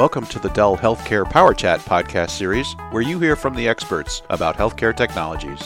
Welcome to the Dell Healthcare Power Chat podcast series, where you hear from the experts about healthcare technologies.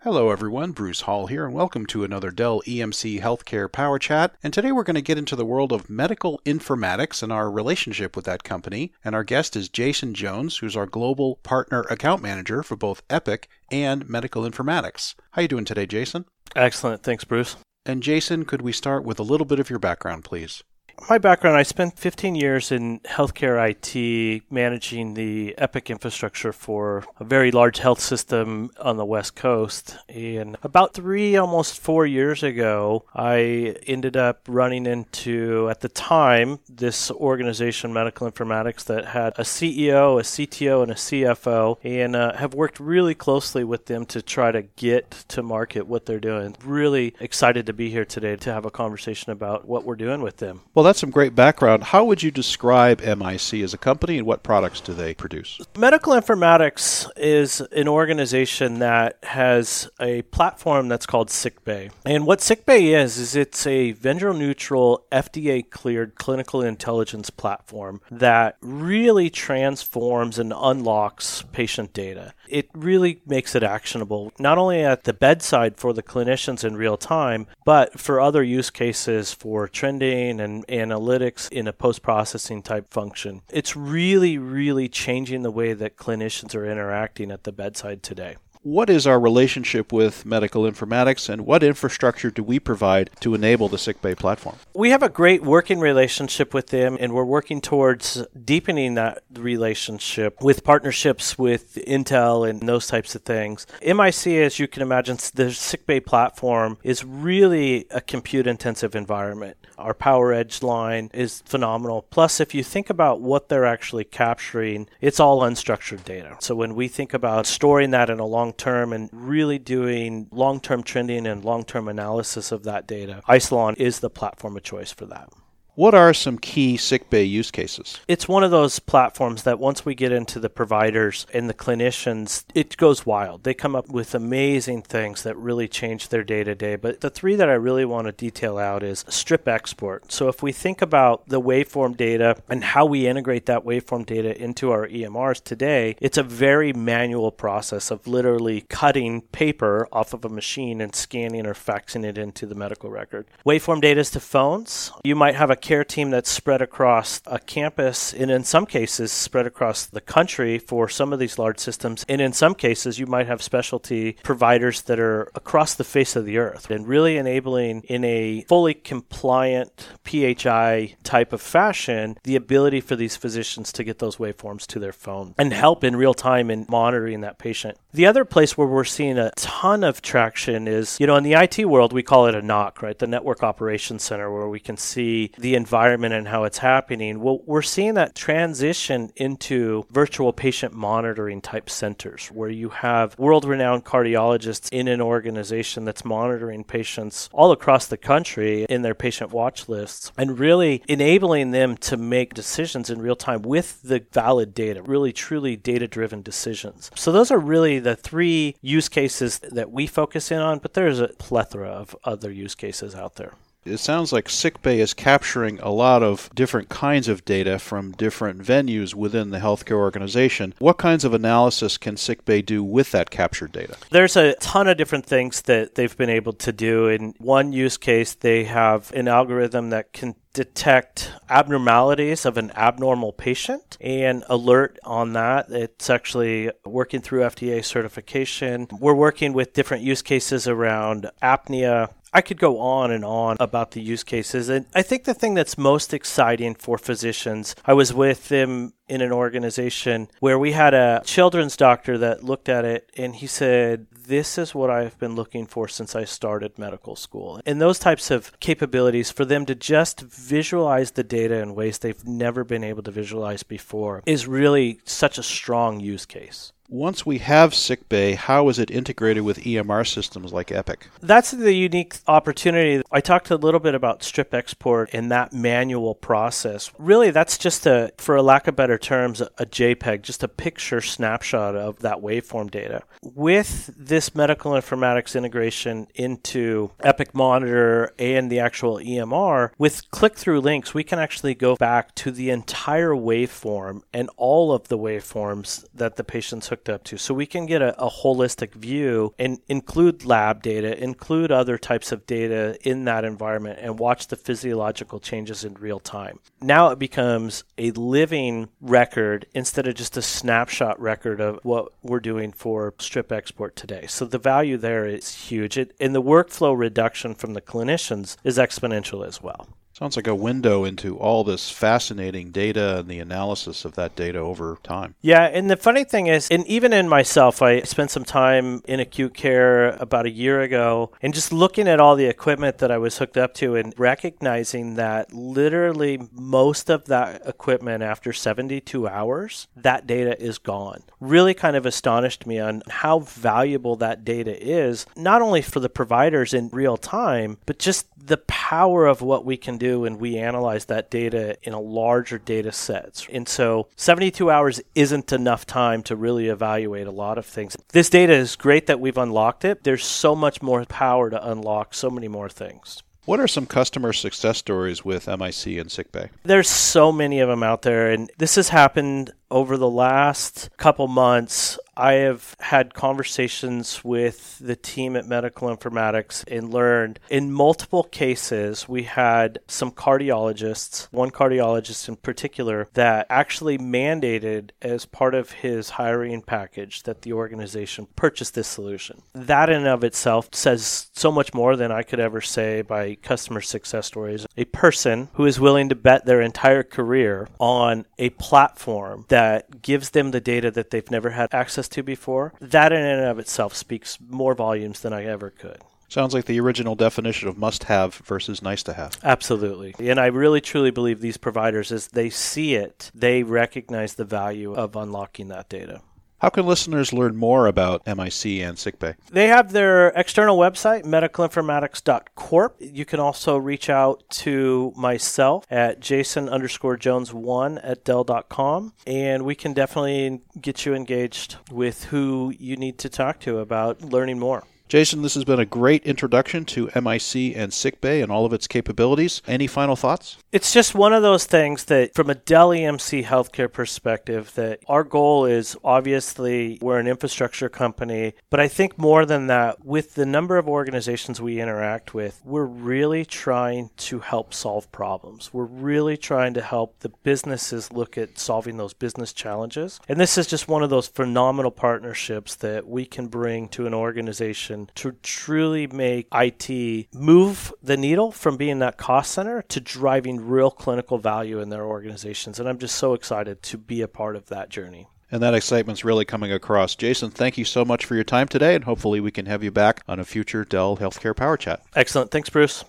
Hello, everyone. Bruce Hall here, and welcome to another Dell EMC Healthcare Power Chat. And today we're going to get into the world of medical informatics and our relationship with that company. And our guest is Jason Jones, who's our global partner account manager for both Epic and medical informatics. How are you doing today, Jason? Excellent. Thanks, Bruce. And Jason, could we start with a little bit of your background, please? My background I spent 15 years in healthcare IT, managing the Epic infrastructure for a very large health system on the West Coast. And about three, almost four years ago, I ended up running into, at the time, this organization, Medical Informatics, that had a CEO, a CTO, and a CFO, and uh, have worked really closely with them to try to get to market what they're doing. Really excited to be here today to have a conversation about what we're doing with them. Well, that's some great background. How would you describe MIC as a company and what products do they produce? Medical Informatics is an organization that has a platform that's called SickBay. And what SickBay is, is it's a vendor neutral, FDA cleared clinical intelligence platform that really transforms and unlocks patient data. It really makes it actionable, not only at the bedside for the clinicians in real time, but for other use cases for trending and analytics in a post processing type function. It's really, really changing the way that clinicians are interacting at the bedside today what is our relationship with medical informatics and what infrastructure do we provide to enable the SickBay platform? We have a great working relationship with them and we're working towards deepening that relationship with partnerships with Intel and those types of things. MIC, as you can imagine, the SickBay platform is really a compute intensive environment. Our PowerEdge line is phenomenal. Plus, if you think about what they're actually capturing, it's all unstructured data. So when we think about storing that in a long term and really doing long term trending and long term analysis of that data, Isilon is the platform of choice for that. What are some key SickBay use cases? It's one of those platforms that once we get into the providers and the clinicians, it goes wild. They come up with amazing things that really change their day to day. But the three that I really want to detail out is strip export. So if we think about the waveform data and how we integrate that waveform data into our EMRs today, it's a very manual process of literally cutting paper off of a machine and scanning or faxing it into the medical record. Waveform data is to phones. You might have a care team that's spread across a campus and in some cases spread across the country for some of these large systems. And in some cases, you might have specialty providers that are across the face of the earth and really enabling in a fully compliant PHI type of fashion the ability for these physicians to get those waveforms to their phone and help in real time in monitoring that patient. The other place where we're seeing a ton of traction is, you know, in the IT world, we call it a NOC, right? The Network Operations Center, where we can see the environment and how it's happening, well, we're seeing that transition into virtual patient monitoring type centers where you have world renowned cardiologists in an organization that's monitoring patients all across the country in their patient watch lists and really enabling them to make decisions in real time with the valid data, really truly data driven decisions. So, those are really the three use cases that we focus in on, but there's a plethora of other use cases out there. It sounds like SickBay is capturing a lot of different kinds of data from different venues within the healthcare organization. What kinds of analysis can SickBay do with that captured data? There's a ton of different things that they've been able to do. In one use case, they have an algorithm that can detect abnormalities of an abnormal patient and alert on that. It's actually working through FDA certification. We're working with different use cases around apnea, I could go on and on about the use cases. And I think the thing that's most exciting for physicians, I was with them in an organization where we had a children's doctor that looked at it and he said, This is what I've been looking for since I started medical school. And those types of capabilities for them to just visualize the data in ways they've never been able to visualize before is really such a strong use case. Once we have SickBay, how is it integrated with EMR systems like Epic? That's the unique opportunity. I talked a little bit about strip export and that manual process. Really, that's just a, for a lack of better better terms, a JPEG, just a picture snapshot of that waveform data. With this medical informatics integration into Epic Monitor and the actual EMR, with click through links, we can actually go back to the entire waveform and all of the waveforms that the patient's hooked up to. So we can get a, a holistic view and include lab data, include other types of data in that environment, and watch the physiological changes in real time. Now it becomes a living record instead of just a snapshot record of what we're doing for strip export today. So the value there is huge. It, and the workflow reduction from the clinicians is exponential as well. Sounds like a window into all this fascinating data and the analysis of that data over time. Yeah, and the funny thing is, and even in myself, I spent some time in acute care about a year ago and just looking at all the equipment that I was hooked up to and recognizing that literally most of that equipment after 72 hours, that data is gone. Really kind of astonished me on how valuable that data is, not only for the providers in real time, but just the power of what we can do when we analyze that data in a larger data sets. And so 72 hours isn't enough time to really evaluate a lot of things. This data is great that we've unlocked it. There's so much more power to unlock so many more things. What are some customer success stories with MIC and SickBay? There's so many of them out there, and this has happened over the last couple months. I have had conversations with the team at Medical Informatics and learned in multiple cases we had some cardiologists, one cardiologist in particular, that actually mandated as part of his hiring package that the organization purchase this solution. That in and of itself says so much more than I could ever say by customer success stories. A person who is willing to bet their entire career on a platform that gives them the data that they've never had access to before, that in and of itself speaks more volumes than I ever could. Sounds like the original definition of must have versus nice to have. Absolutely. And I really truly believe these providers, as they see it, they recognize the value of unlocking that data. How can listeners learn more about MIC and SickBay? They have their external website, medicalinformatics.corp. You can also reach out to myself at jason underscore jones1 at dell.com, and we can definitely get you engaged with who you need to talk to about learning more. Jason, this has been a great introduction to MIC and SickBay and all of its capabilities. Any final thoughts? It's just one of those things that, from a Dell EMC healthcare perspective, that our goal is obviously we're an infrastructure company, but I think more than that, with the number of organizations we interact with, we're really trying to help solve problems. We're really trying to help the businesses look at solving those business challenges. And this is just one of those phenomenal partnerships that we can bring to an organization to truly make IT move the needle from being that cost center to driving real clinical value in their organizations. And I'm just so excited to be a part of that journey. And that excitement's really coming across. Jason, thank you so much for your time today, and hopefully we can have you back on a future Dell Healthcare Power Chat. Excellent. Thanks, Bruce.